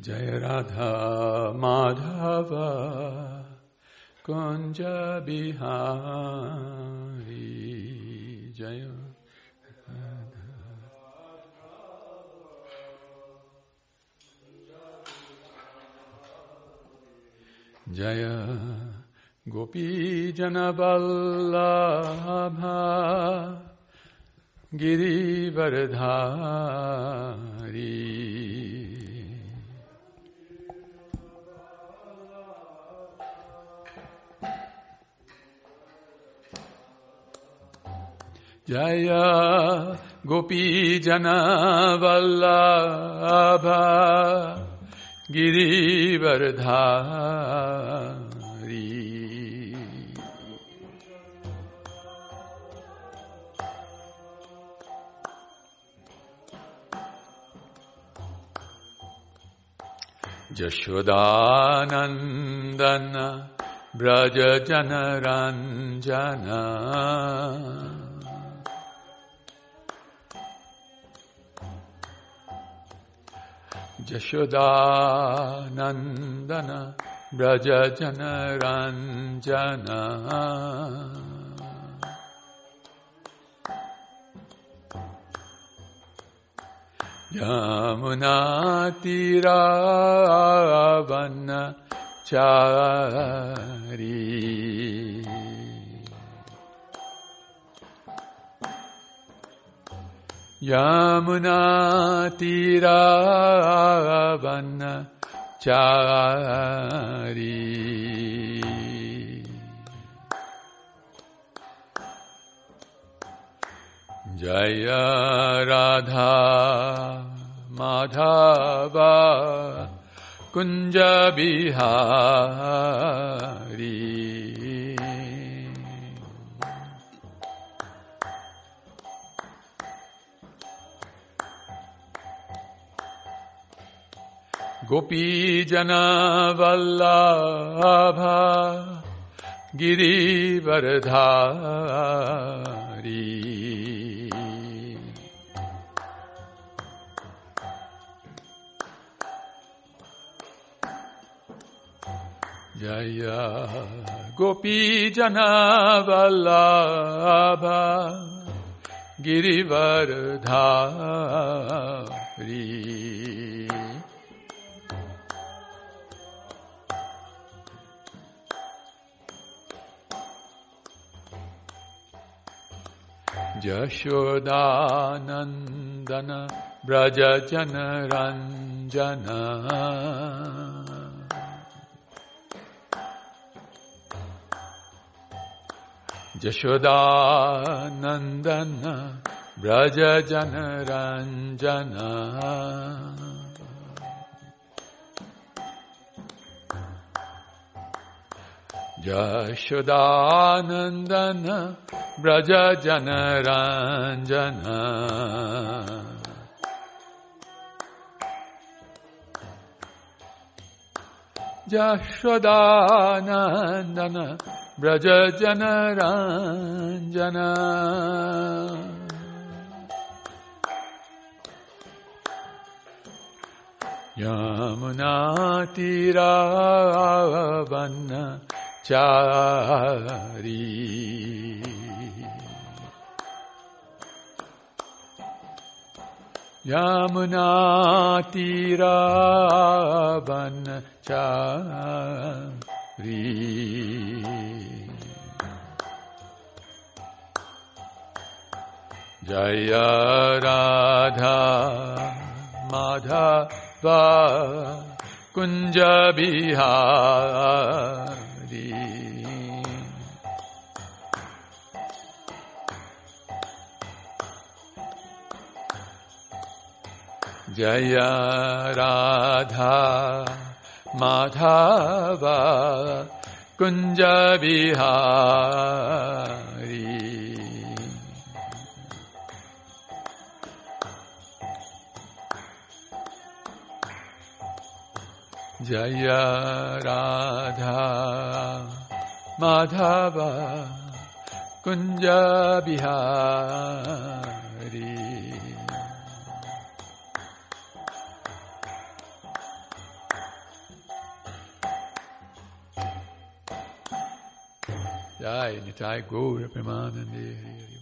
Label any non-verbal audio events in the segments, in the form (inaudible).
Jaya Radha Madhava Kunja Bihari Jaya Jaya Gopi Janaballabha Girivardhari जय गोपीजनवल्लभा गिरिवरधारी। यशोदानन्दन व्रजजनरञ्जन यशोदानन्दन व्रजजनरञ्जन यमुनातिरावन् चारी यमुनातिराबन् चारी। जया राधा माधुञ्जविहारी गोपी गोपीजना वल्लाभा गिरिवरधारी। जय गोपीजना गिरिवर धारी यशोदानन्दन व्रजनरञ्जन यशोदानन्दन व्रज जनरञ्जन यशोदानन्दन व्रज जनरञ्जन यशोदानन्दन व्रज जनरञ्जन यमुनातिरावन् चारी यमुना तीरा बन चारी जय राधा माधा कुंज बिहार। जय राधा माधव कुञ्ज जय राधा माधव कुंज बिहारी। जय निताय गौर प्रमानन्दे हरि हरि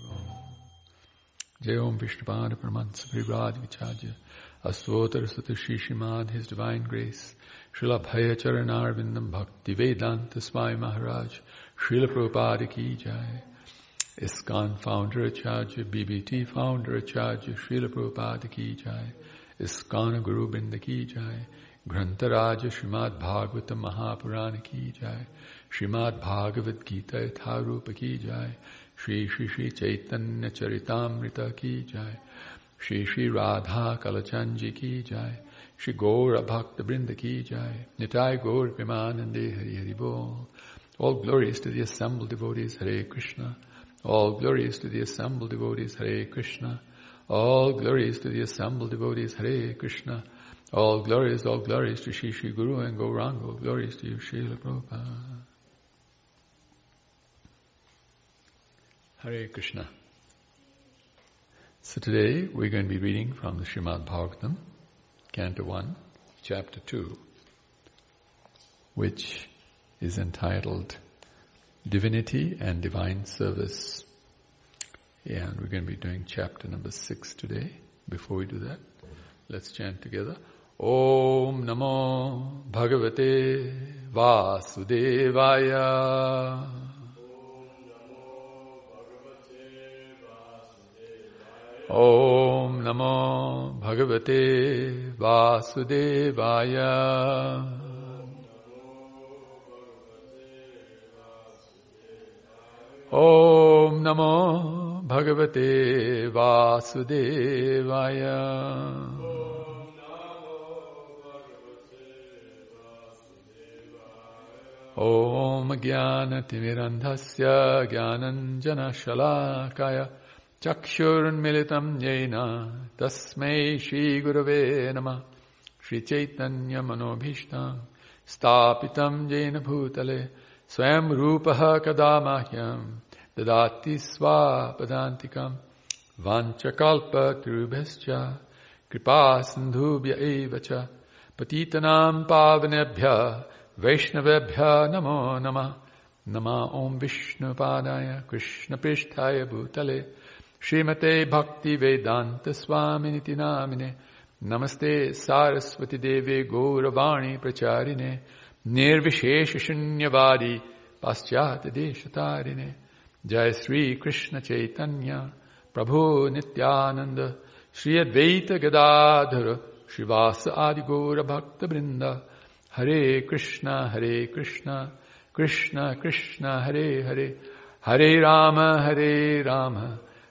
जय ओम विष्णुपाद प्रमाण सुप्रीवाद विचार्य। Asvotar Satashi Shimad His Divine Grace Srila Bhaya Charanarvindam Bhakti Vedanta Swami Maharaj Srila Prabhupada Ki Jai ISKCON Founder Acharya BBT Founder Acharya Srila Prabhupada Ki Jai ISKCON Guru Brinda Ki Jai Grantaraja Srimad Bhagavatam Mahapurana Ki Jai Srimad Bhagavad Gita Yatharupa Ki Jai Shri Shri Shri Chaitanya Charitamrita Ki Jai Shri Shri Radha Kalachandji Ki Jai. Shri Bhakta Brinda Ki Jai. Nitai Gaur Premanande Hari Hari Bol All glories to the assembled devotees Hare Krishna. All glories to the assembled devotees Hare Krishna. All glories to the assembled devotees Hare Krishna. All glories, all glories to Shri Shri Guru and Gauranga All glories to you Srila Prabhupada. Hare Krishna. So today we're going to be reading from the Srimad Bhagavatam, Canto 1, Chapter 2, which is entitled Divinity and Divine Service. And we're going to be doing chapter number 6 today. Before we do that, let's chant together. Om Namo Bhagavate Vasudevaya. ॐ नमो भगवते वासुदेवाय ॐ नमो भगवते वासुदेवाय ॐ ज्ञानतिमिरन्धस्य ज्ञानञ्जनशलाकाय चक्षुर्मिलितम् येन तस्मै श्रीगुरवे नमः श्रीचैतन्यमनोभीष्टम् स्थापितम् येन भूतले स्वयं रूपः कदा मह्यम् ददाति स्वापदान्तिकम् वाञ्चकल्पतरुभ्यश्च कृपा सिन्धुभ्य एव च पतितनाम् पावनेभ्य वैष्णवेभ्य नमो नमः नमा ॐ विष्णुपादाय कृष्णपृष्ठाय भूतले श्रीमते भक्ति वेदांत स्वामिनिति नामिने नमस्ते सारस्वती देवे गौरवाणी प्रचारिणे निर्विशेष शून्यवादी पाश्चात्य देशतारिणे जय श्री कृष्ण चैतन्य प्रभो नित्यानंद श्री अद्वैत गदाधर श्रीवास आदि गौर भक्त वृंद हरे कृष्ण हरे कृष्ण कृष्ण कृष्ण हरे हरे हरे राम हरे Ram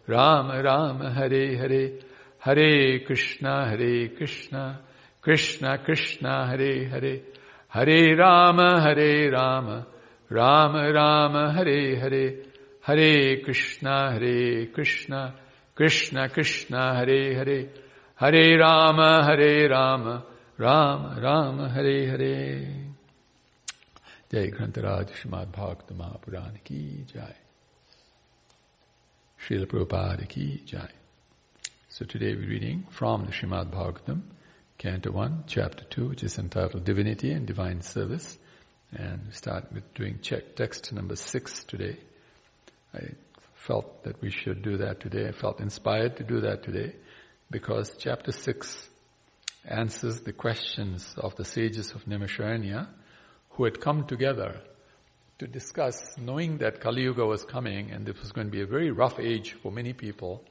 Ram Ram Hare Hare Hare Krishna Hare Krishna Krishna Krishna Hare Hare Hare Rama Hare Rama Rama Rama Hare Hare Hare Krishna Hare Krishna Krishna Krishna Hare Hare Hare Rama Hare Rama Rama Rama Hare Hare Jai Grantaraj Srimad Bhagavatam Mahapurana Ki Jai Srila Prabhupada ki jai. So today we're reading from the Srimad Bhagavatam, Canto 1, Chapter 2, which is entitled Divinity and Divine Service. And we start with doing check text number 6 today. I felt that we should do that today. I felt inspired to do that today because Chapter 6 answers the questions of the sages of Naimisharanya who had come together to discuss, knowing that Kali Yuga was coming and this was going to be a very rough age for many people,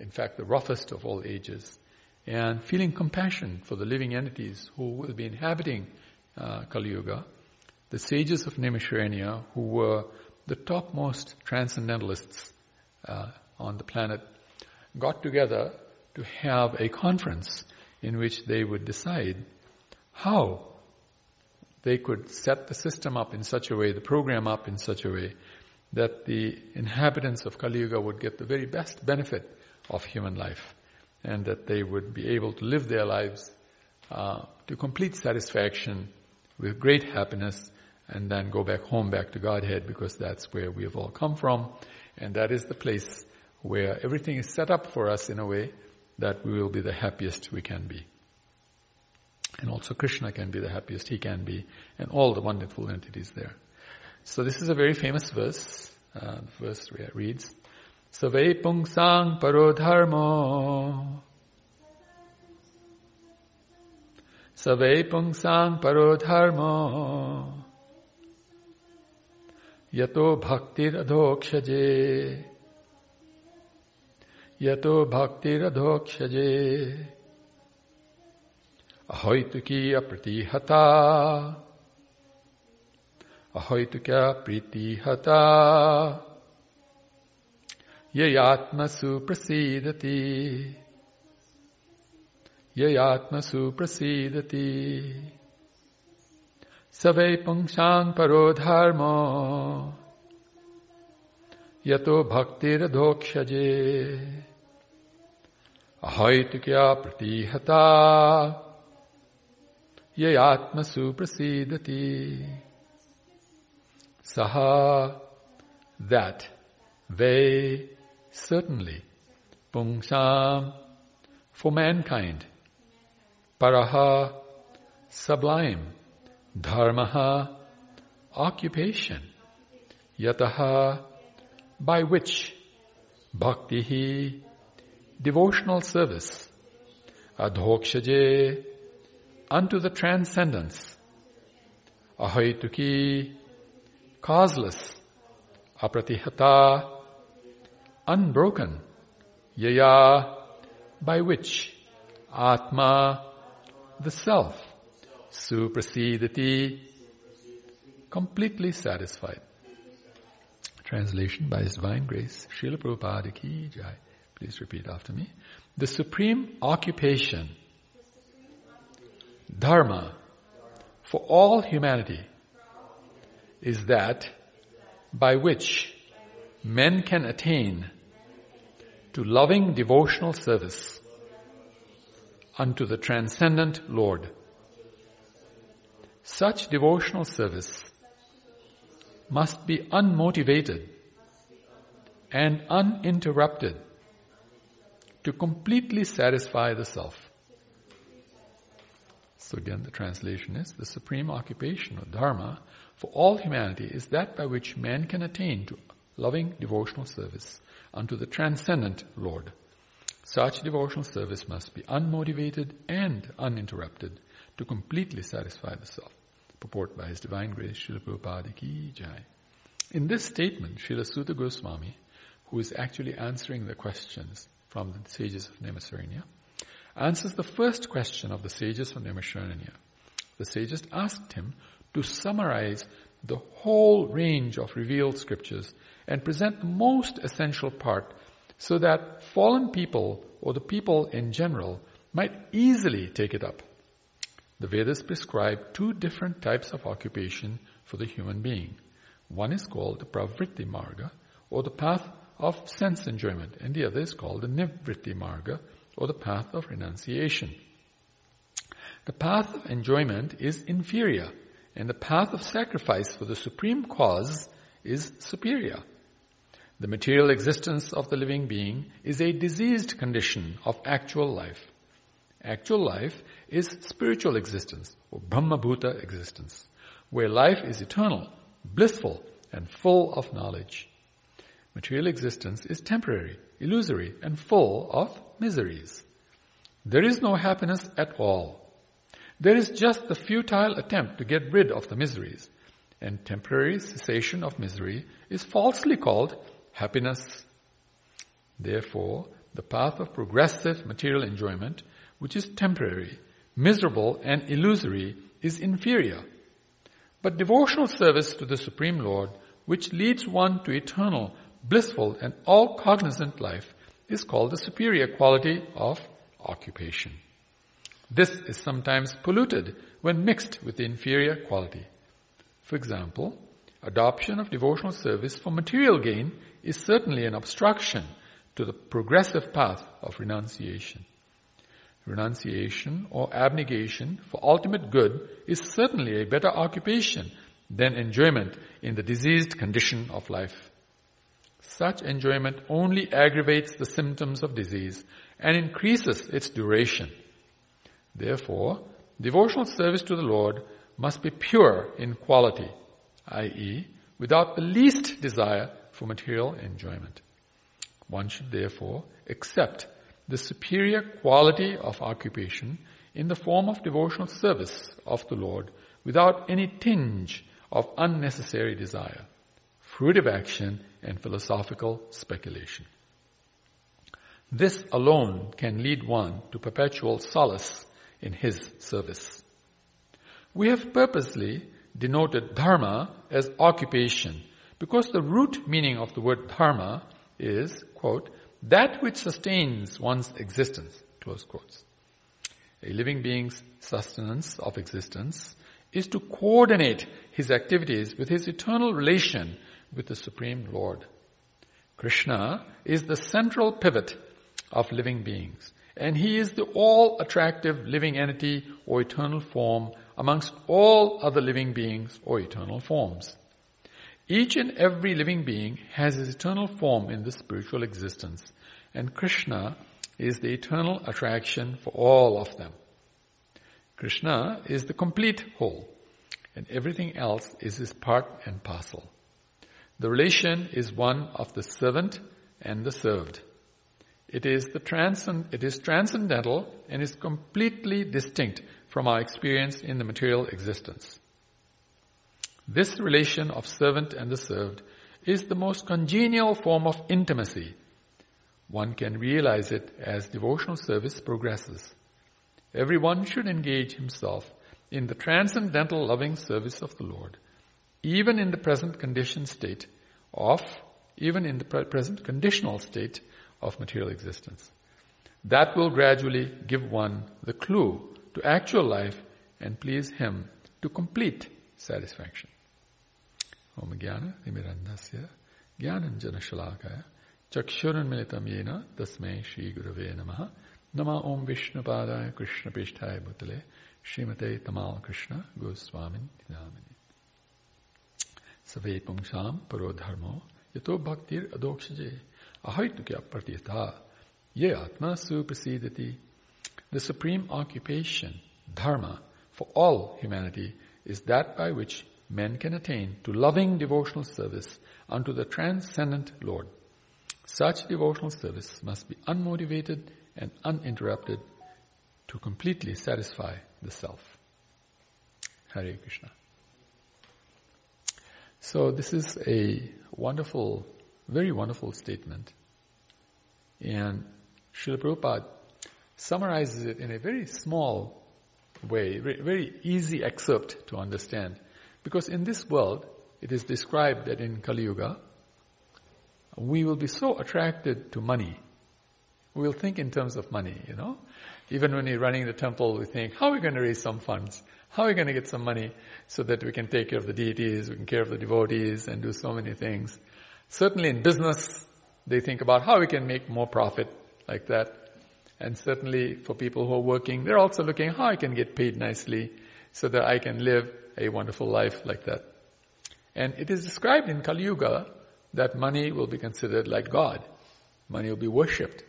in fact, the roughest of all ages, and feeling compassion for the living entities who will be inhabiting uh, Kali Yuga, the sages of Naimisharanya, who were the topmost transcendentalists uh, on the planet, got together to have a conference in which they would decide how they could set the system up in such a way, the program up in such a way, that the inhabitants of Kali Yuga would get the very best benefit of human life, and that they would be able to live their lives uh, to complete satisfaction with great happiness, and then go back home, back to Godhead, because that's where we have all come from, and that is the place where everything is set up for us in a way that we will be the happiest we can be. And also Krishna can be the happiest he can be, and all the wonderful entities there. So this is a very famous verse. Uh, verse reads, Save pungsang parodharmo Save pungsang parodharmo Yato bhaktir adhokshaje Yato bhaktir adhokshaje Ahoituki apratihata अहैतुक्या प्रीतिहता ययात्मसु प्रसीदति ययात्मसु प्रसीदति स वै पुंसान् परो धर्मो यतो भक्तिरधोक्षजे अहैतुक्या प्रतिहता ययात्मसु प्रसीदति सः that way certainly पुंसाम् for mankind पर sublime धर्म ऑक्युपेशन यतः बाय विच भक्ति ही डिवोशनल सर्विस अधोक्षजे unto the transcendence, ahaituki, causeless, apratihata, unbroken, yaya, by which atma, the self, suprasidati, completely satisfied. Translation by His Divine Grace, Srila Prabhupada ki jai. Please repeat after me. The supreme occupation, dharma, for all humanity is that by which men can attain to loving devotional service unto the transcendent Lord. Such devotional service must be unmotivated and uninterrupted to completely satisfy the self. So again, the translation is the supreme occupation of Dharma for all humanity is that by which man can attain to loving devotional service unto the transcendent Lord. Such devotional service must be unmotivated and uninterrupted to completely satisfy the self. Purport by His Divine Grace, Srila Prabhupada Ki Jai. In this statement, Srila Suta Goswami, who is actually answering the questions from the sages of Naimisaranya, answers the first question of the sages of Naimisaranya. The sages asked him to summarize the whole range of revealed scriptures and present the most essential part so that fallen people or the people in general might easily take it up. The Vedas prescribe two different types of occupation for the human being. One is called the pravritti marga or the path of sense enjoyment and the other is called the nivritti marga or the path of renunciation. The path of enjoyment is inferior and the path of sacrifice for the supreme cause is superior. The material existence of the living being is a diseased condition of actual life. Actual life is spiritual existence or Brahmabhuta existence, where life is eternal, blissful, and full of knowledge. Material existence is temporary, illusory, and full of miseries. There is no happiness at all. There is just the futile attempt to get rid of the miseries, and temporary cessation of misery is falsely called happiness. Therefore, the path of progressive material enjoyment, which is temporary, miserable, and illusory, is inferior. But devotional service to the Supreme Lord, which leads one to eternal, blissful, and all cognizant life, is called the superior quality of occupation. This is sometimes polluted when mixed with the inferior quality. For example, adoption of devotional service for material gain is certainly an obstruction to the progressive path of renunciation. Renunciation or abnegation for ultimate good is certainly a better occupation than enjoyment in the diseased condition of life. Such enjoyment only aggravates the symptoms of disease and increases its duration. Therefore, devotional service to the Lord must be pure in quality, i.e., without the least desire for material enjoyment. One should therefore accept the superior quality of occupation in the form of devotional service of the Lord without any tinge of unnecessary desire, fruitive action, and philosophical speculation. This alone can lead one to perpetual solace in his service. We have purposely denoted dharma as occupation because the root meaning of the word dharma is, quote, that which sustains one's existence, close quotes. A living being's sustenance of existence is to coordinate his activities with his eternal relation with the Supreme Lord. Krishna is the central pivot of living beings, and he is the all attractive living entity or eternal form amongst all other living beings or eternal forms. Each and every living being has his eternal form in the spiritual existence, and Krishna is the eternal attraction for all of them. Krishna is the complete whole, and everything else is his part and parcel. The relation is one of the servant and the served. It is the transcend, it is transcendental and is completely distinct from our experience in the material existence. This relation of servant and the served is the most congenial form of intimacy. One can realize it as devotional service progresses. Everyone should engage himself in the transcendental loving service of the Lord, even in the present conditioned state of, even in the present conditional state of material existence. That will gradually give one the clue to actual life and please him to complete satisfaction. Om Jnana Nimirandasya Jnananjana Chakshuran Chakshurunmilitam Yena Tasmai Shri Gurave Namaha Nama Om Vishnu Vishnupadaya Krishna Pishtaya Bhutale Srimate Tamal Krishna Goswamin Dinamini Save pungsham paro dharmo yato bhaktir adokshije ahaitukya partita ye atma. The supreme occupation, dharma, for all humanity is that by which men can attain to loving devotional service unto the transcendent Lord. Such devotional service must be unmotivated and uninterrupted to completely satisfy the self. Hare Krishna. So this is a wonderful, very wonderful statement. And Srila Prabhupada summarizes it in a very small way, very easy excerpt to understand. Because in this world, it is described that in Kali Yuga, we will be so attracted to money. We will think in terms of money, you know. Even when we're running the temple, we think, how are we going to raise some funds? How are we going to get some money so that we can take care of the deities, we can care of the devotees and do so many things? Certainly in business, they think about how we can make more profit like that. And certainly for people who are working, they're also looking how I can get paid nicely so that I can live a wonderful life like that. And it is described in Kali Yuga that money will be considered like God. Money will be worshipped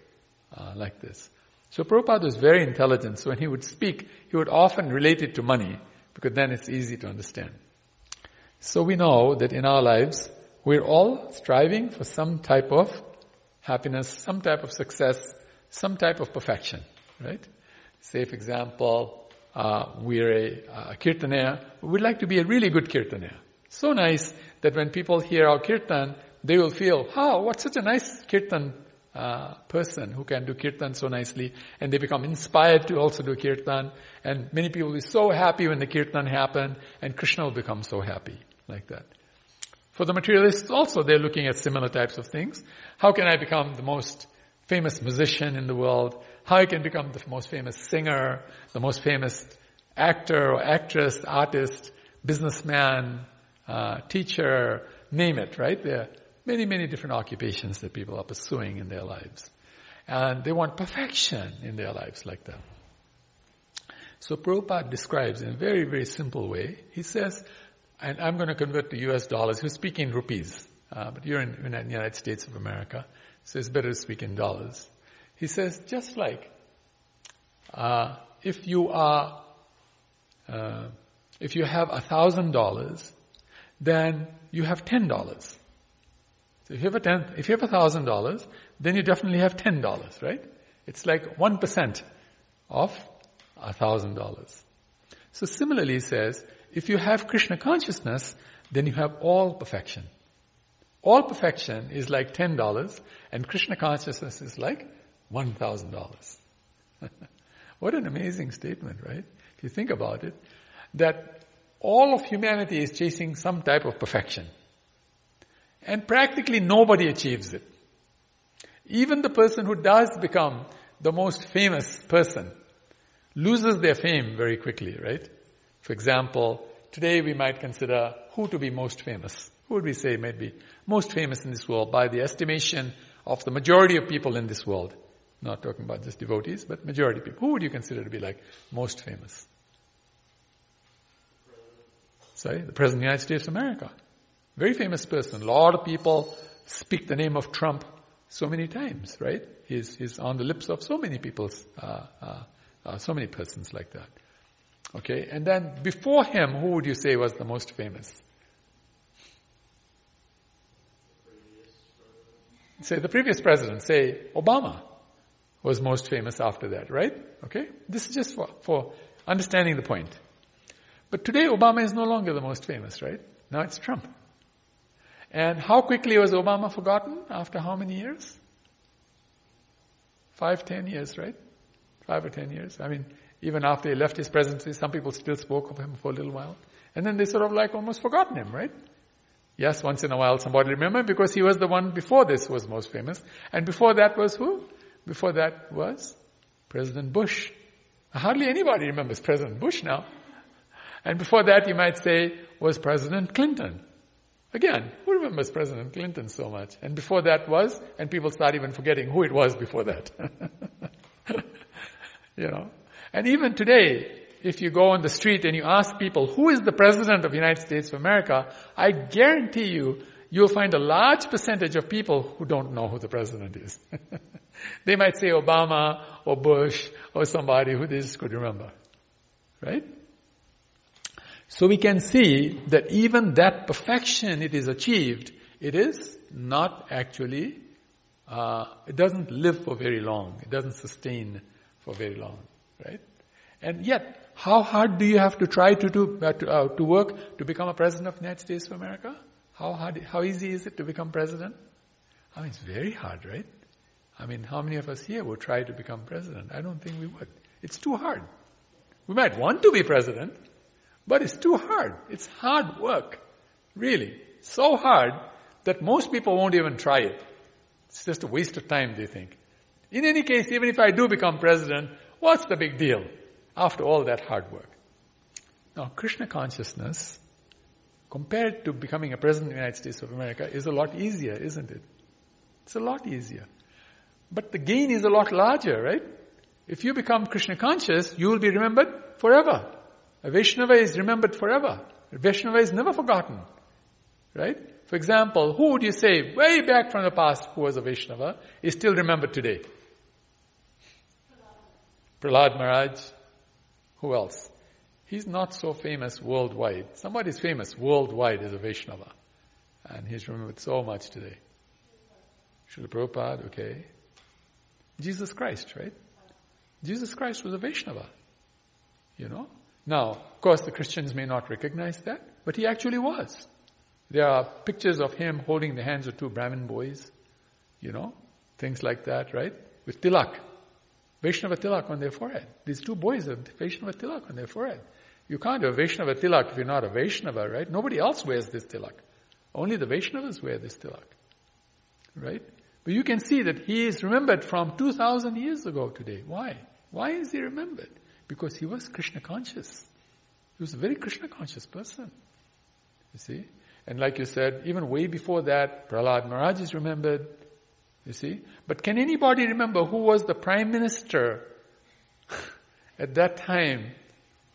uh, like this. So Prabhupada was very intelligent. So when he would speak, he would often relate it to money because then it's easy to understand. So we know that in our lives, we're all striving for some type of happiness, some type of success, some type of perfection, right? Say, for example, uh, we're a, a kirtanair. We'd like to be a really good kirtanair. So nice that when people hear our kirtan, they will feel, oh, what such a nice kirtan person who can do kirtan so nicely, and they become inspired to also do kirtan. And many people will be so happy when the kirtan happen, and Krishna will become so happy like that. For the materialists also, they're looking at similar types of things. How can I become the most famous musician in the world? How I can become the most famous singer, the most famous actor or actress, artist, businessman, uh, teacher, name it, right? There many, many different occupations that people are pursuing in their lives. And they want perfection in their lives like that. So Prabhupada describes in a very, very simple way, he says, and I'm going to convert to US dollars, who speak in rupees, uh, but you're in, in, the United States of America, so it's better to speak in dollars. He says, just like, uh, if you are, uh, if you have a thousand dollars, then you have ten dollars. So if you have a ten, if you have a thousand dollars, then you definitely have ten dollars, right? It's like one percent of a thousand dollars. So similarly he says, if you have Krishna consciousness, then you have all perfection. All perfection is like ten dollars, and Krishna consciousness is like one thousand dollars. (laughs) what an amazing statement, right? If you think about it, that all of humanity is chasing some type of perfection. And practically nobody achieves it. Even the person who does become the most famous person loses their fame very quickly, right? For example, today we might consider who to be most famous. Who would we say might be most famous in this world by the estimation of the majority of people in this world? Not talking about just devotees, but majority people. Who would you consider to be like most famous? Say, the President of the United States of America. Very famous person. A lot of people speak the name of Trump so many times, right? He's, he's on the lips of so many people, uh, uh, uh, so many persons like that. Okay, and then before him, who would you say was the most famous? Say the previous president, say Obama was most famous after that, right? Okay? This is just for, for understanding the point. But today Obama is no longer the most famous, right? Now it's Trump. And how quickly was Obama forgotten? After how many years? Five, ten years, right? Five or ten years. I mean, even after he left his presidency, some people still spoke of him for a little while. And then they sort of like almost forgotten him, right? Yes, once in a while somebody remember because he was the one before this was most famous. And before that was who? Before that was President Bush. Hardly anybody remembers President Bush now. And before that you might say was President Clinton. Again, who remembers President Clinton so much? And before that was, and people start even forgetting who it was before that. (laughs) you know. And even today, if you go on the street and you ask people, who is the President of the United States of America, I guarantee you, you'll find a large percentage of people who don't know who the President is. (laughs) they might say Obama or Bush or somebody who they just could remember. Right? So we can see that even that perfection it is achieved, it is not actually, uh, it doesn't live for very long. It doesn't sustain for very long, right? And yet, how hard do you have to try to do, uh, to, uh, to work to become a president of the United States of America? How hard, how easy is it to become president? I mean, it's very hard, right? I mean, how many of us here would try to become president? I don't think we would. It's too hard. We might want to be president, but it's too hard. It's hard work. Really. So hard that most people won't even try it. It's just a waste of time, they think. In any case, even if I do become president, what's the big deal after all that hard work? Now, Krishna consciousness, compared to becoming a president of the United States of America, is a lot easier, isn't it? It's a lot easier. But the gain is a lot larger, right? If you become Krishna conscious, you will be remembered forever. A Vaishnava is remembered forever. A Vaishnava is never forgotten. Right? For example, who would you say way back from the past who was a Vaishnava is still remembered today? Prahlad Maharaj. Who else? He's not so famous worldwide. Somebody is famous worldwide as a Vaishnava. And he's remembered so much today. Srila Prabhupada, okay. Jesus Christ, right? Jesus Christ was a Vaishnava. You know? Now, of course, the Christians may not recognize that, but he actually was. There are pictures of him holding the hands of two Brahmin boys, you know, things like that, right? With tilak. Vaishnava tilak on their forehead. These two boys have Vaishnava tilak on their forehead. You can't have Vaishnava tilak if you're not a Vaishnava, right? Nobody else wears this tilak. Only the Vaishnavas wear this tilak. Right? But you can see that he is remembered from 2000 years ago today. Why? Why is he remembered? Because he was Krishna conscious. He was a very Krishna conscious person. You see? And like you said, even way before that, Prahlad Maharaj is remembered. You see? But can anybody remember who was the prime minister (laughs) at that time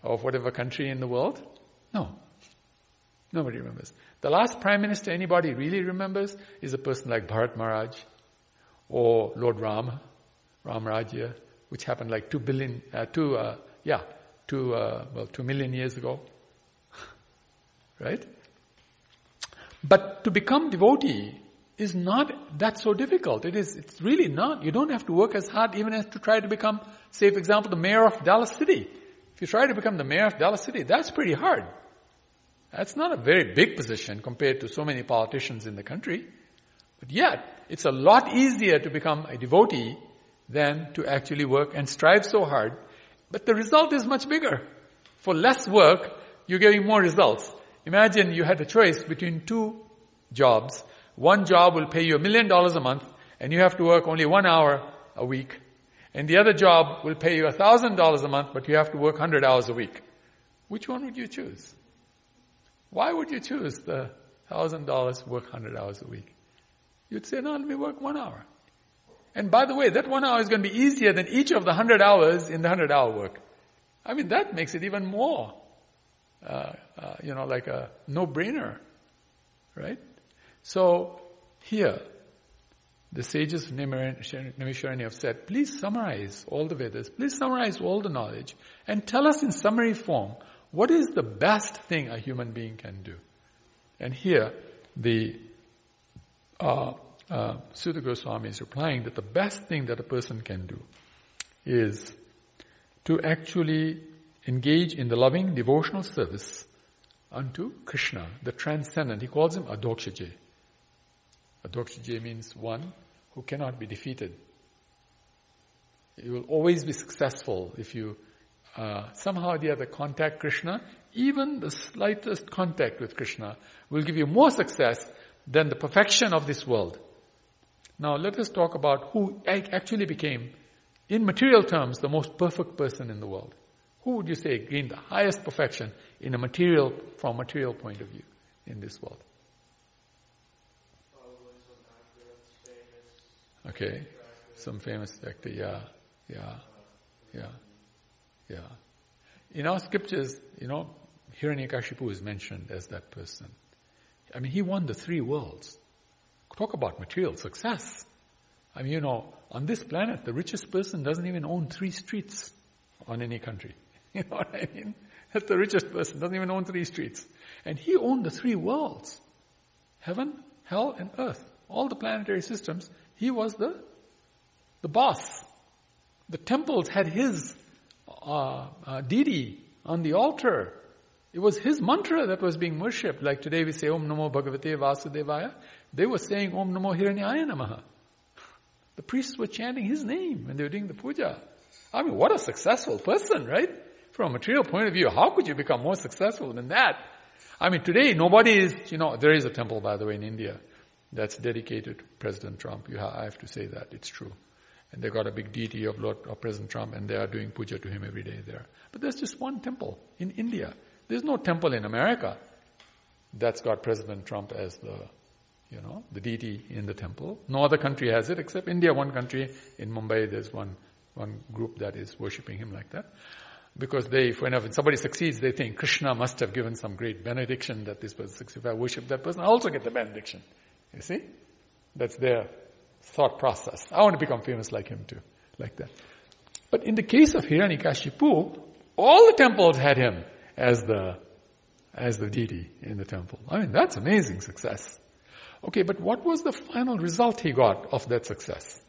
of whatever country in the world? No. Nobody remembers. The last prime minister anybody really remembers is a person like Bharat Maharaj or Lord Ram, Ram Rajya, which happened like two billion, uh, two, uh, yeah, two, uh, well, two million years ago. (laughs) right? But to become devotee is not that so difficult. It is, it's really not. You don't have to work as hard even as to try to become, say for example, the mayor of Dallas City. If you try to become the mayor of Dallas City, that's pretty hard. That's not a very big position compared to so many politicians in the country. But yet, it's a lot easier to become a devotee than to actually work and strive so hard. But the result is much bigger. For less work, you're getting more results. Imagine you had a choice between two jobs. One job will pay you a million dollars a month and you have to work only one hour a week. And the other job will pay you a thousand dollars a month but you have to work hundred hours a week. Which one would you choose? Why would you choose the thousand dollars work hundred hours a week? You'd say, no, let me work one hour. And by the way, that one hour is going to be easier than each of the hundred hours in the hundred hour work. I mean, that makes it even more uh, uh, you know, like a no-brainer, right? So here, the sages of Naimisharanya have said, please summarize all the Vedas, please summarize all the knowledge, and tell us in summary form what is the best thing a human being can do. And here, the uh, uh, Suta Goswami is replying that the best thing that a person can do is to actually engage in the loving devotional service unto Krishna, the transcendent. He calls him Adhokshaje. Adhokshaje means one who cannot be defeated. You will always be successful if you uh, somehow or the other contact Krishna. Even the slightest contact with Krishna will give you more success than the perfection of this world. Now let us talk about who actually became, in material terms, the most perfect person in the world. Who would you say gained the highest perfection in a material, from a material point of view in this world? Okay, some famous actor, yeah, yeah, yeah, yeah. In our scriptures, you know, Hiranyakashipu is mentioned as that person. I mean, he won the three worlds. Talk about material success. I mean, you know, on this planet, the richest person doesn't even own three streets on any country. (laughs) You know what I mean? That's the richest person, doesn't even own three streets. And he owned the three worlds. Heaven, hell, and earth. All the planetary systems. He was the, the boss. The temples had his uh, uh, deity on the altar. It was his mantra that was being worshipped. Like today we say Om Namo Bhagavate Vasudevaya. They were saying Om Namo Hiranyaya Namaha. The priests were chanting his name when they were doing the puja. I mean, what a successful person, right? From a material point of view, how could you become more successful than that? I mean, today nobody is, you know, there is a temple, by the way, in India that's dedicated to President Trump. I have to say that, it's true. And they got a big deity of Lord of President Trump and they are doing puja to him every day there. But there's just one temple in India. There's no temple in America that's got President Trump as the, you know, the deity in the temple. No other country has it except India, one country. In Mumbai, there's one, one group that is worshipping him like that because they, whenever somebody succeeds, they think Krishna must have given some great benediction that this person succeeds. If I worship that person, I also get the benediction. You see? That's their thought process. I want to become famous like him too. Like that. But in the case of Hiranyakashipu, all the temples had him as the, as the deity in the temple. I mean, that's amazing success. Okay, but what was the final result he got of that success?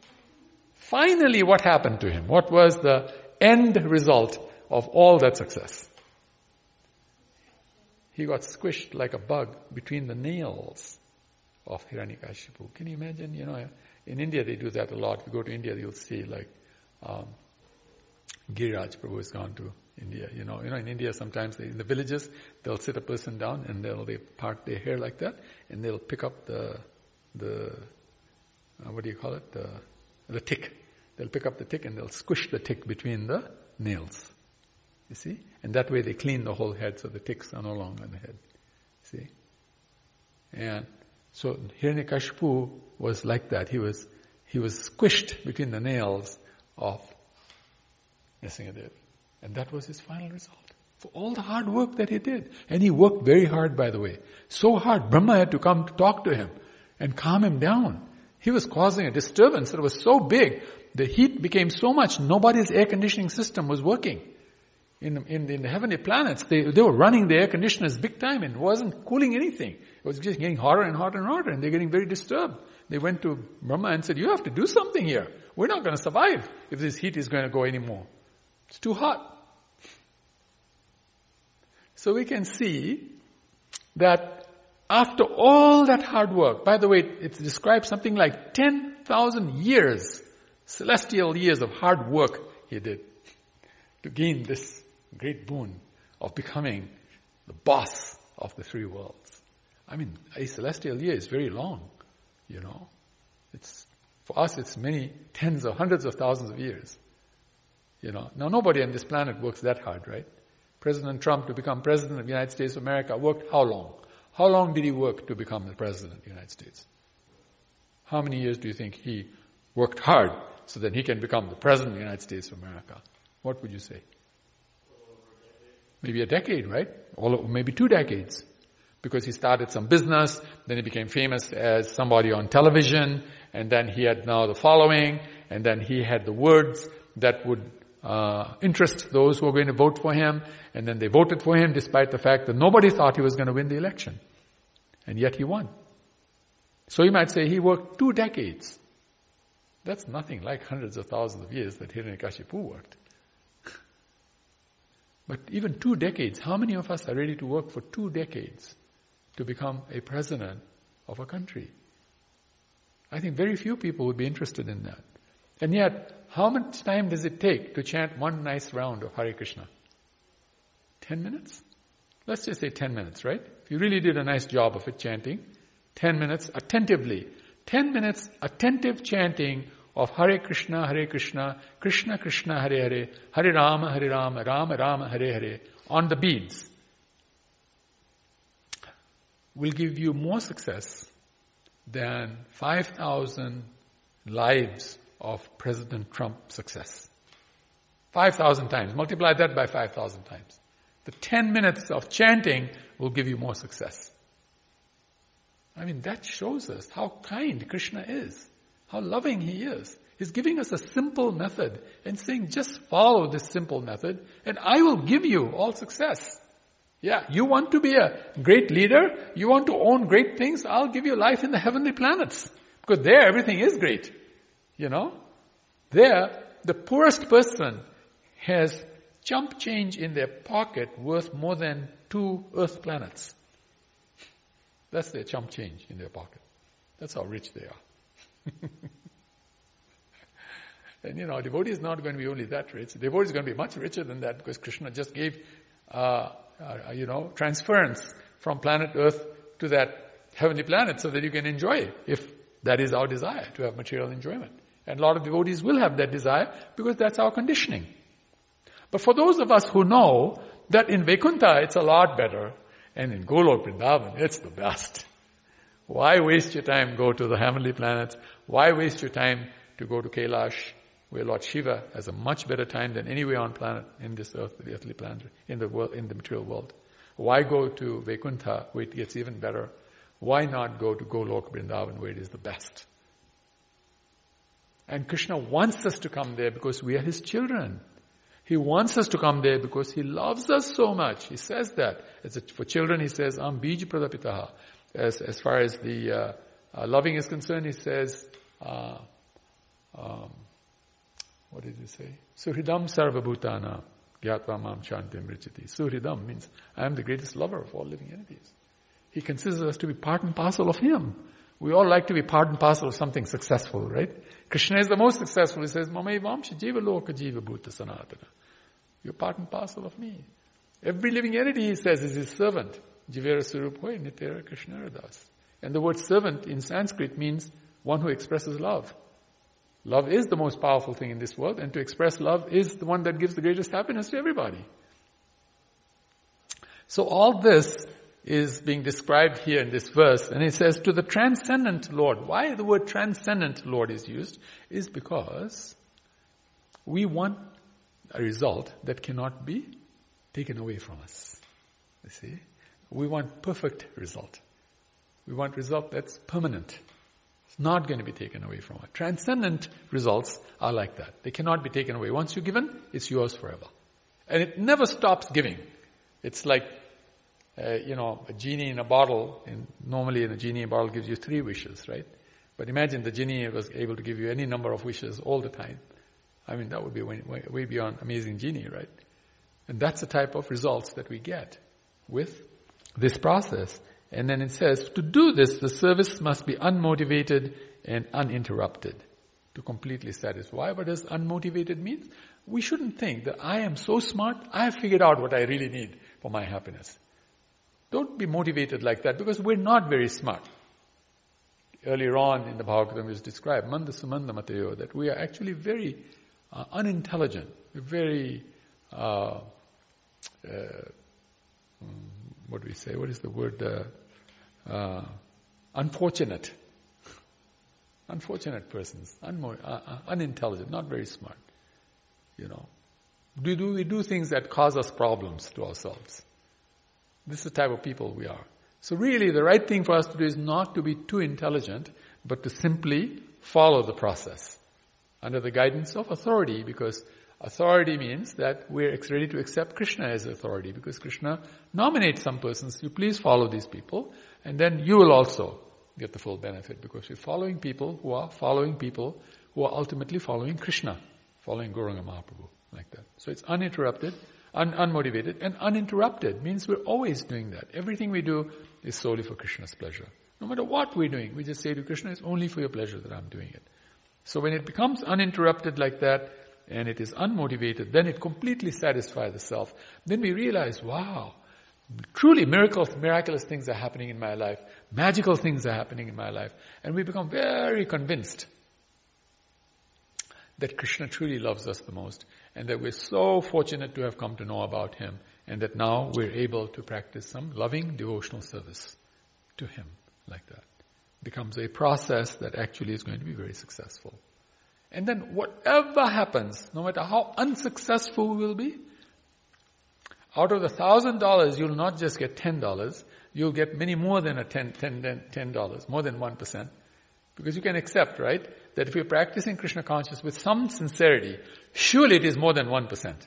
Finally, what happened to him? What was the end result of all that success. He got squished like a bug between the nails of Hiranyakashipu. Can you imagine? You know, in India they do that a lot. If you go to India, you'll see like um, Giriraj Prabhu has gone to India. You know, you know, in India sometimes they, in the villages they'll sit a person down and they'll they part their hair like that and they'll pick up the the uh, what do you call it the the tick. They'll pick up the tick and they'll squish the tick between the nails. You see? And that way they clean the whole head so the ticks are no longer on the head. See? And so Hiranyakashipu was like that. He was, he was squished between the nails of Nrsimhadev. And that was his final result. For all the hard work that he did. And he worked very hard, by the way. So hard, Brahma had to come to talk to him and calm him down. He was causing a disturbance that was so big, the heat became so much, nobody's air conditioning system was working in, in, in the heavenly planets, they, they were running the air conditioners big time and it wasn't cooling anything. It was just getting hotter and hotter and hotter and they're getting very disturbed. They went to Brahma and said, you have to do something here. We're not going to survive if this heat is going to go anymore. It's too hot. So we can see that after all that hard work, by the way, it describes something like 10,000 years, celestial years of hard work he did to gain this great boon of becoming the boss of the three worlds. I mean, a celestial year is very long, you know. It's, for us, it's many tens or hundreds of thousands of years. You know, now nobody on this planet works that hard, right? President Trump to become president of the United States of America worked how long? How long did he work to become the president of the United States? How many years do you think he worked hard so that he can become the president of the United States of America? What would you say? Maybe a decade, right? Or maybe two decades. Because he started some business, then he became famous as somebody on television, and then he had now the following, and then he had the words that would uh, interest those who were going to vote for him, and then they voted for him despite the fact that nobody thought he was going to win the election. And yet he won. So you might say he worked two decades. That's nothing like hundreds of thousands of years that Hiranyakashipu worked. But even two decades, how many of us are ready to work for two decades to become a president of a country? I think very few people would be interested in that. And yet, how much time does it take to chant one nice round of Hare Krishna? Ten minutes? Let's just say ten minutes, right? If you really did a nice job of it chanting, ten minutes attentively, ten minutes attentive chanting of Hare Krishna, Hare Krishna, Krishna Krishna, Hare Hare, Hare Rama, Hare Rama, Rama Rama, Hare Hare, on the beads, will give you more success than 5,000 lives of President Trump's success. 5,000 times. Multiply that by 5,000 times. The 10 minutes of chanting will give you more success. I mean, that shows us how kind Krishna is, how loving He is. He's giving us a simple method and saying, just follow this simple method and I will give you all success. Yeah, you want to be a great leader, you want to own great things, I'll give you life in the heavenly planets. Because there everything is great. You know? There, the poorest person has chump change in their pocket worth more than two earth planets. That's their chump change in their pocket. That's how rich they are. (laughs) and you know, devotee is not going to be only that rich. Devotee is going to be much richer than that because Krishna just gave, uh, uh, you know, transference from planet Earth to that heavenly planet so that you can enjoy it if that is our desire to have material enjoyment. And a lot of devotees will have that desire because that's our conditioning. But for those of us who know that in Vaikuntha it's a lot better, and in Golok Vrindavan it's the best. Why waste your time go to the heavenly planets? Why waste your time to go to Kailash, where Lord Shiva has a much better time than anywhere on planet, in this earth, the earthly planet, in the world, in the material world? Why go to Vaikuntha, where it gets even better? Why not go to Golok Vrindavan, where it is the best? And Krishna wants us to come there because we are His children. He wants us to come there because He loves us so much. He says that. A, for children, He says, Am bij pradapitaha. As, as far as the uh, uh, loving is concerned, He says, uh, um, what did He say? Suhridam sarvabhutana gyatva mam shantim richati. Suhridam means, I am the greatest lover of all living entities. He considers us to be part and parcel of Him. We all like to be part and parcel of something successful, right? Krishna is the most successful. He says, Mamai Vamshi Jiva Loka Jiva Bhuta Sanatana. You're part and parcel of me. Every living entity, he says, is his servant. Jivera Suruphoy Nitera Krishna. And the word servant in Sanskrit means one who expresses love. Love is the most powerful thing in this world, and to express love is the one that gives the greatest happiness to everybody. So all this is being described here in this verse. And it says, to the transcendent Lord. Why the word transcendent Lord is used is because we want a result that cannot be taken away from us. You see? We want perfect result. We want result that's permanent. It's not going to be taken away from us. Transcendent results are like that. They cannot be taken away. Once you're given, it's yours forever. And it never stops giving. It's like, uh, you know, a genie in a bottle, and normally a genie in a bottle gives you three wishes, right? But imagine the genie was able to give you any number of wishes all the time. I mean, that would be way, way, way beyond amazing genie, right? And that's the type of results that we get with this process. And then it says, to do this, the service must be unmotivated and uninterrupted to completely satisfy. What does unmotivated mean? We shouldn't think that I am so smart, I have figured out what I really need for my happiness. Don't be motivated like that because we're not very smart. Earlier on in the Bhagavatam was described, Manda Sumanda Matayo, that we are actually very uh, unintelligent, very, uh, uh, mm, what do we say, what is the word, uh, uh, unfortunate. (laughs) Unfortunate persons, unmo- uh, unintelligent, not very smart. You know, we do, we do things that cause us problems to ourselves. This is the type of people we are. So really the right thing for us to do is not to be too intelligent, but to simply follow the process under the guidance of authority because authority means that we're ready to accept Krishna as authority because Krishna nominates some persons, you please follow these people and then you will also get the full benefit because you're following people who are following people who are ultimately following Krishna, following Gauranga Mahaprabhu, like that. So it's uninterrupted, un- unmotivated, and uninterrupted means we're always doing that. Everything we do is solely for Krishna's pleasure. No matter what we're doing, we just say to Krishna, it's only for your pleasure that I'm doing it. So when it becomes uninterrupted like that, and it is unmotivated, then it completely satisfies the self. Then we realize, wow, truly miracles, miraculous things are happening in my life. Magical things are happening in my life. And we become very convinced that Krishna truly loves us the most and that we're so fortunate to have come to know about Him and that now we're able to practice some loving devotional service to Him like that becomes a process that actually is going to be very successful. And then whatever happens, no matter how unsuccessful we will be, out of the thousand dollars, you'll not just get ten dollars, you'll get many more than a ten, ten, ten dollars, more than one percent. Because you can accept, right, that if you're practicing Krishna consciousness with some sincerity, surely it is more than one percent.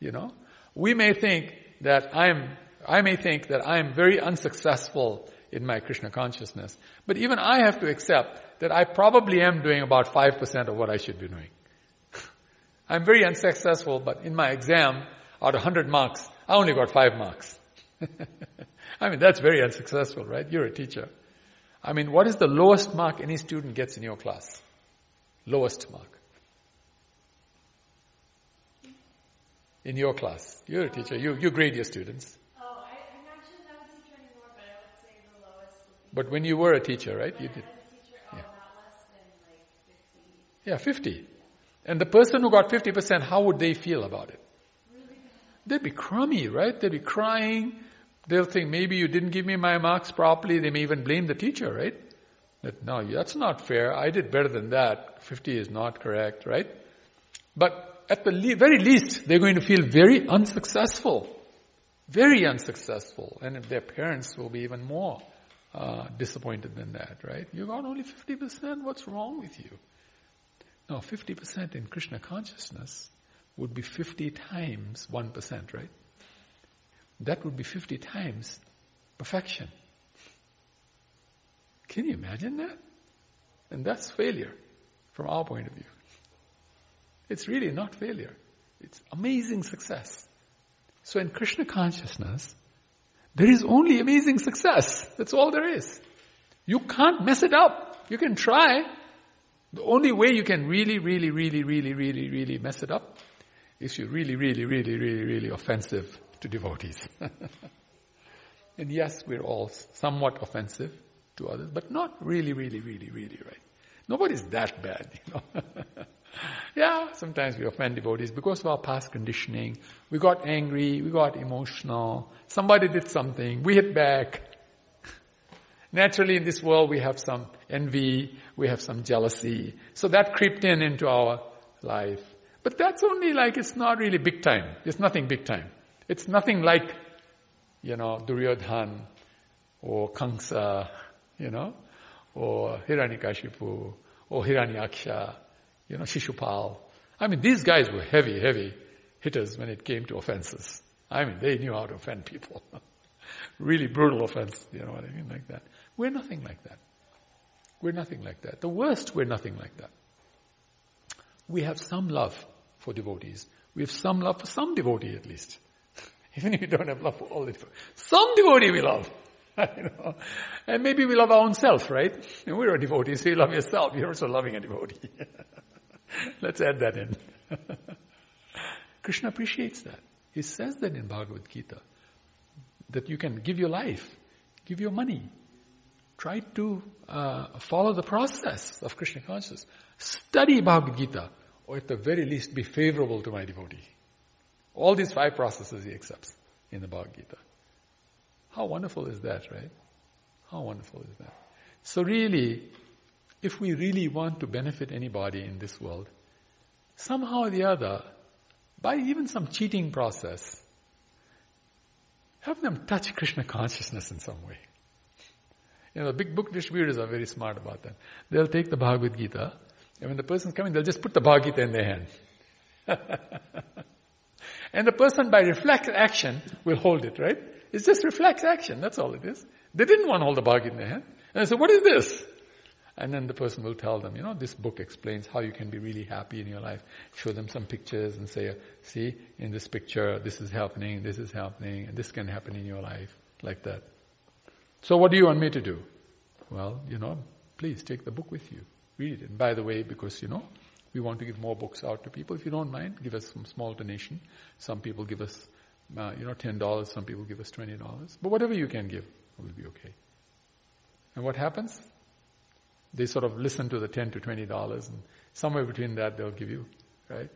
You know? We may think that I'm, I may think that I am very unsuccessful in my Krishna consciousness. But even I have to accept that I probably am doing about 5% of what I should be doing. (laughs) I'm very unsuccessful, but in my exam, out of 100 marks, I only got 5 marks. (laughs) I mean, that's very unsuccessful, right? You're a teacher. I mean, what is the lowest mark any student gets in your class? Lowest mark. In your class. You're a teacher. You, you grade your students. Oh, I, am not sure that I'm a teacher anymore, but I would say the lowest But when you were a teacher, right? You did. Yeah. yeah, 50. And the person who got 50%, how would they feel about it? They'd be crummy, right? They'd be crying. They'll think maybe you didn't give me my marks properly. They may even blame the teacher, right? That, no, that's not fair. I did better than that. 50 is not correct, right? But at the le- very least, they're going to feel very unsuccessful. Very unsuccessful. And if their parents will be even more uh, disappointed than that, right? You got only 50%, what's wrong with you? No, 50% in Krishna consciousness would be 50 times 1%, right? That would be 50 times perfection. Can you imagine that? And that's failure from our point of view. It's really not failure. It's amazing success. So in Krishna consciousness, there is only amazing success. That's all there is. You can't mess it up. You can try. The only way you can really, really, really, really, really, really mess it up is if you're really, really, really, really, really offensive to devotees. (laughs) and yes, we're all somewhat offensive to others, but not really, really, really, really, right? Nobody's that bad, you know. (laughs) yeah, sometimes we offend devotees because of our past conditioning. We got angry, we got emotional, somebody did something, we hit back. (laughs) Naturally in this world we have some envy, we have some jealousy. So that creeped in into our life. But that's only like, it's not really big time. It's nothing big time. It's nothing like, you know, Duryodhan or Kamsa, you know, or Hiranyakashipu or Hiranyaksha you know, Shishupal. I mean, these guys were heavy, heavy hitters when it came to offenses. I mean, they knew how to offend people. (laughs) really brutal offense, you know what I mean, like that. We're nothing like that. We're nothing like that. The worst, we're nothing like that. We have some love for devotees. We have some love for some devotee at least. (laughs) Even if you don't have love for all the devotees. Some devotee we love. (laughs) you know? And maybe we love our own self, right? And we're a devotee, so you love yourself. You're also loving a devotee. (laughs) Let's add that in. Krishna appreciates that. He says that in Bhagavad Gita. That you can give your life, give your money, try to uh, follow the process of Krishna consciousness. Study Bhagavad Gita, or at the very least be favorable to my devotee. All these five processes he accepts in the Bhagavad Gita. How wonderful is that, right? How wonderful is that? So really, if we really want to benefit anybody in this world, somehow or the other, by even some cheating process, have them touch Krishna consciousness in some way. You know, the big book distributors are very smart about that. They'll take the Bhagavad Gita, and when the person's coming, they'll just put the Bhagavad Gita in their hand. (laughs) and the person by reflex action will hold it, right? It's just reflex action, that's all it is. They didn't want to hold the bag in their hand. And I said, what is this? And then the person will tell them, you know, this book explains how you can be really happy in your life. Show them some pictures and say, see, in this picture, this is happening, this is happening, and this can happen in your life, like that. So what do you want me to do? Well, you know, please take the book with you. Read it. And by the way, because, you know, we want to give more books out to people. If you don't mind, give us some small donation. Some people give us, uh, you know, $10. Some people give us $20. But whatever you can give will be okay. And what happens? They sort of listen to the 10 to $20 and somewhere between that they'll give you, right?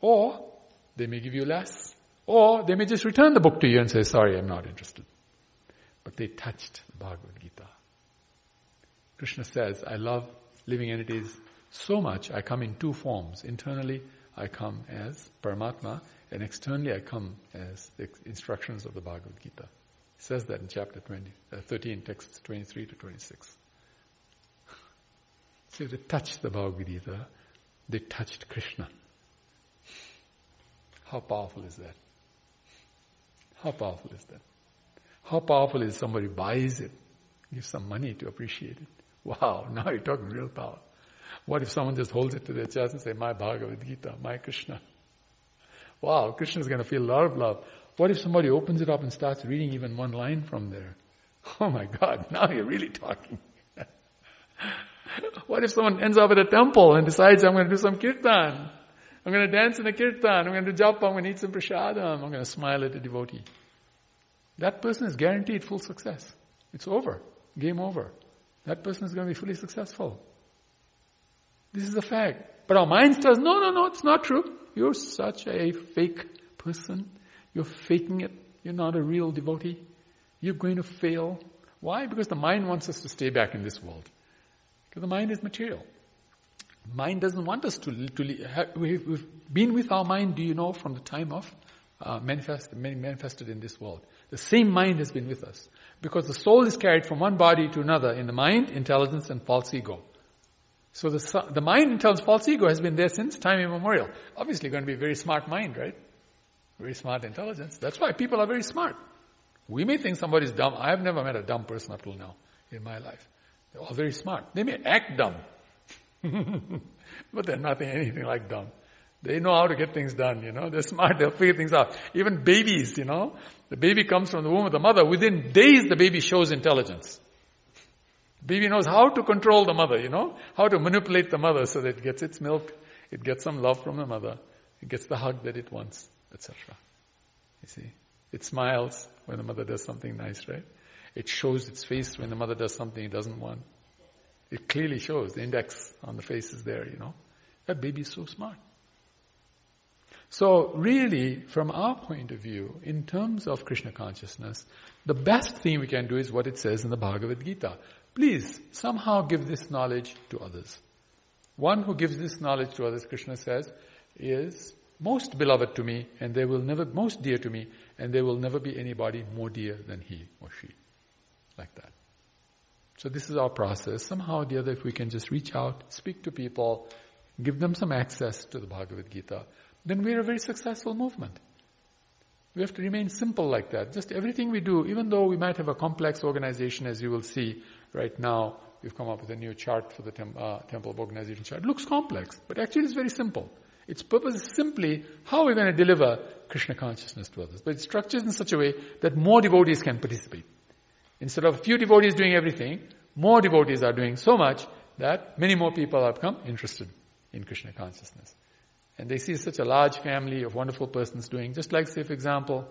Or they may give you less. Or they may just return the book to you and say, sorry, I'm not interested. But they touched the Bhagavad Gita. Krishna says, I love living entities so much, I come in two forms. Internally, I come as Paramatma, and externally, I come as the instructions of the Bhagavad Gita. He says that in chapter 20, uh, 13, texts 23 to 26. (laughs) So they touched the Bhagavad Gita, they touched Krishna. How powerful is that? How powerful is that? How powerful is somebody buys it, gives some money to appreciate it? Wow, now you're talking real power. What if someone just holds it to their chest and say, my Bhagavad Gita, my Krishna? Wow, Krishna is going to feel a lot of love. What if somebody opens it up and starts reading even one line from there? Oh my God, (laughs) now you're really talking. (laughs) what if someone ends up at a temple and decides, I'm going to do some kirtan? I'm going to dance in a kirtan. I'm going to do japa. I'm going to eat some prasadam. I'm going to smile at a devotee. That person is guaranteed full success. It's over. Game over. That person is going to be fully successful. This is a fact. But our mind us, no, no, no, it's not true. You're such a fake person. You're faking it. You're not a real devotee. You're going to fail. Why? Because the mind wants us to stay back in this world. Because the mind is material. Mind doesn't want us to, to we've been with our mind, do you know, from the time of uh, manifest, manifested in this world. The same mind has been with us. Because the soul is carried from one body to another in the mind, intelligence, and false ego. So the, the mind, intelligence, false ego has been there since time immemorial. Obviously going to be a very smart mind, right? Very smart intelligence. That's why people are very smart. We may think somebody's dumb. I have never met a dumb person up till now in my life. They're all very smart. They may act dumb. (laughs) but they're nothing, anything like dumb. They know how to get things done, you know. They're smart, they'll figure things out. Even babies, you know. The baby comes from the womb of the mother. Within days, the baby shows intelligence. Baby knows how to control the mother, you know. How to manipulate the mother so that it gets its milk, it gets some love from the mother, it gets the hug that it wants, etc. You see. It smiles when the mother does something nice, right? It shows its face when the mother does something it doesn't want. It clearly shows. The index on the face is there, you know. That baby is so smart. So really, from our point of view, in terms of Krishna consciousness, the best thing we can do is what it says in the Bhagavad Gita. Please, somehow give this knowledge to others. One who gives this knowledge to others, Krishna says, is most beloved to me and they will never, most dear to me and there will never be anybody more dear than he or she. Like that. So this is our process. Somehow or the other, if we can just reach out, speak to people, give them some access to the Bhagavad Gita, then we're a very successful movement. We have to remain simple like that. Just everything we do, even though we might have a complex organization, as you will see right now, we've come up with a new chart for the tem- uh, Temple of Organization chart. It looks complex, but actually it's very simple. Its purpose is simply how we're going to deliver Krishna consciousness to others. But it's structured in such a way that more devotees can participate. Instead of a few devotees doing everything, more devotees are doing so much that many more people have become interested in Krishna consciousness. And they see such a large family of wonderful persons doing, just like say for example,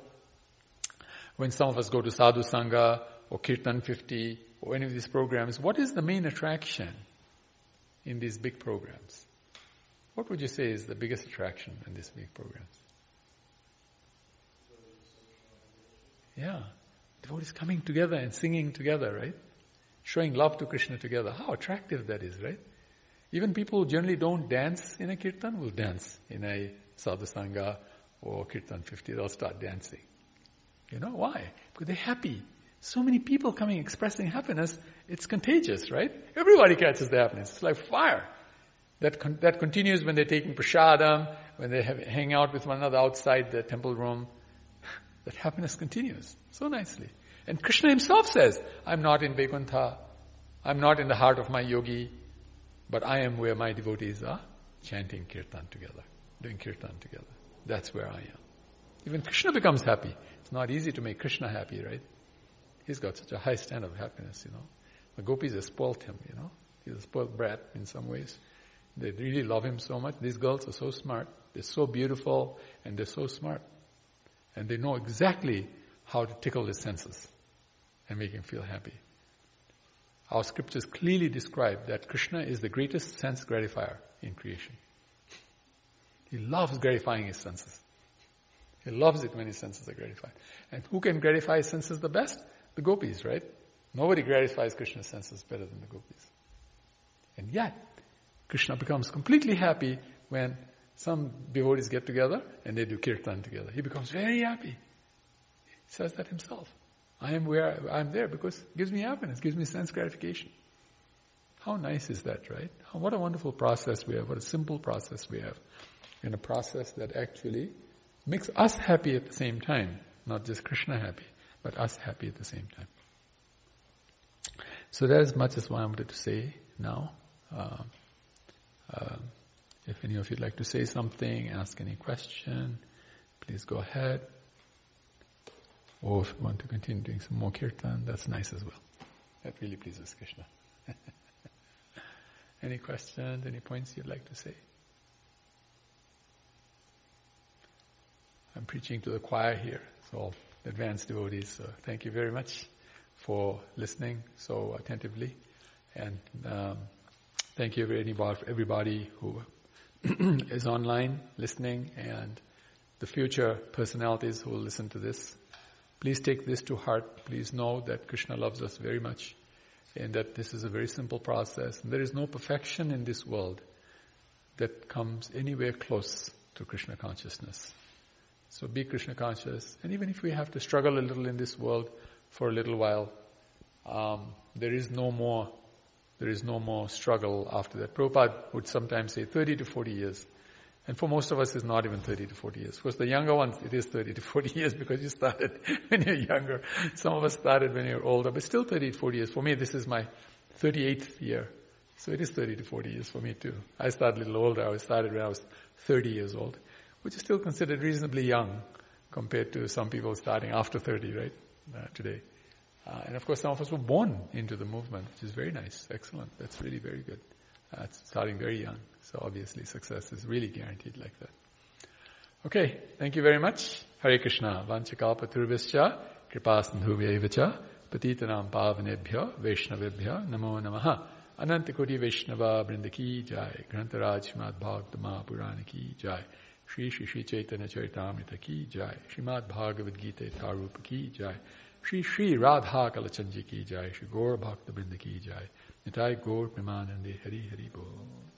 when some of us go to Sadhu Sangha or Kirtan 50 or any of these programs, what is the main attraction in these big programs? What would you say is the biggest attraction in these big programs? Yeah. Devotees coming together and singing together, right? Showing love to Krishna together. How attractive that is, right? Even people who generally don't dance in a kirtan will dance in a sadhu sangha or kirtan 50. They'll start dancing. You know why? Because they're happy. So many people coming expressing happiness, it's contagious, right? Everybody catches the happiness. It's like fire. That, con- that continues when they're taking prasadam, when they have, hang out with one another outside the temple room. (laughs) that happiness continues so nicely. And Krishna himself says, I'm not in Vaikuntha. I'm not in the heart of my yogi. But I am where my devotees are chanting kirtan together, doing kirtan together. That's where I am. Even Krishna becomes happy. It's not easy to make Krishna happy, right? He's got such a high standard of happiness, you know. The gopis have spoilt him, you know. He's a spoiled brat in some ways. They really love him so much. These girls are so smart. They're so beautiful and they're so smart. And they know exactly how to tickle his senses and make him feel happy. Our scriptures clearly describe that Krishna is the greatest sense gratifier in creation. He loves gratifying his senses. He loves it when his senses are gratified. And who can gratify his senses the best? The gopis, right? Nobody gratifies Krishna's senses better than the gopis. And yet, Krishna becomes completely happy when some devotees get together and they do kirtan together. He becomes very happy. He says that himself. I am where I'm there because it gives me happiness, gives me sense gratification. How nice is that, right? What a wonderful process we have, what a simple process we have. And a process that actually makes us happy at the same time. Not just Krishna happy, but us happy at the same time. So that is much as what I wanted to say now. Uh, uh, if any of you'd like to say something, ask any question, please go ahead. Or if you want to continue doing some more kirtan, that's nice as well. That really pleases Krishna. (laughs) any questions, any points you'd like to say? I'm preaching to the choir here, so advanced devotees, so thank you very much for listening so attentively. And um, thank you everybody, everybody who (clears throat) is online listening and the future personalities who will listen to this. Please take this to heart. Please know that Krishna loves us very much and that this is a very simple process. And there is no perfection in this world that comes anywhere close to Krishna consciousness. So be Krishna conscious. And even if we have to struggle a little in this world for a little while, um, there is no more, there is no more struggle after that. Prabhupada would sometimes say 30 to 40 years. And for most of us, it's not even 30 to 40 years. Of course, the younger ones, it is 30 to 40 (laughs) years because you started (laughs) when you're younger. Some of us started when you're older, but still 30 to 40 years. For me, this is my 38th year. So it is 30 to 40 years for me too. I started a little older. I started when I was 30 years old, which is still considered reasonably young compared to some people starting after 30, right, uh, today. Uh, and of course, some of us were born into the movement, which is very nice, excellent. That's really very good. Uh, starting very young. So obviously success is really guaranteed like that. Okay, thank you very much. Hare Krishna. Vanchakalpa turbhischa, kripasandhuvyevacha, patitanam pavanebhya, vaishnavebhya, namo namaha. Anantakoti Vaishnava Brindaki Jai, Grantaraj Srimad Bhagavata Purana Ki Jai, Shri Shri Shri Chaitanya Charitamrita Ki Jai, Srimad Bhagavad Gita Tarupa Ki Jai, Shri Shri Radha Kalachandji Ki Jai, Shri Gaur Bhakta Brinda Ki Jai, Nitai Gaur Premanande Hari Hari Bol.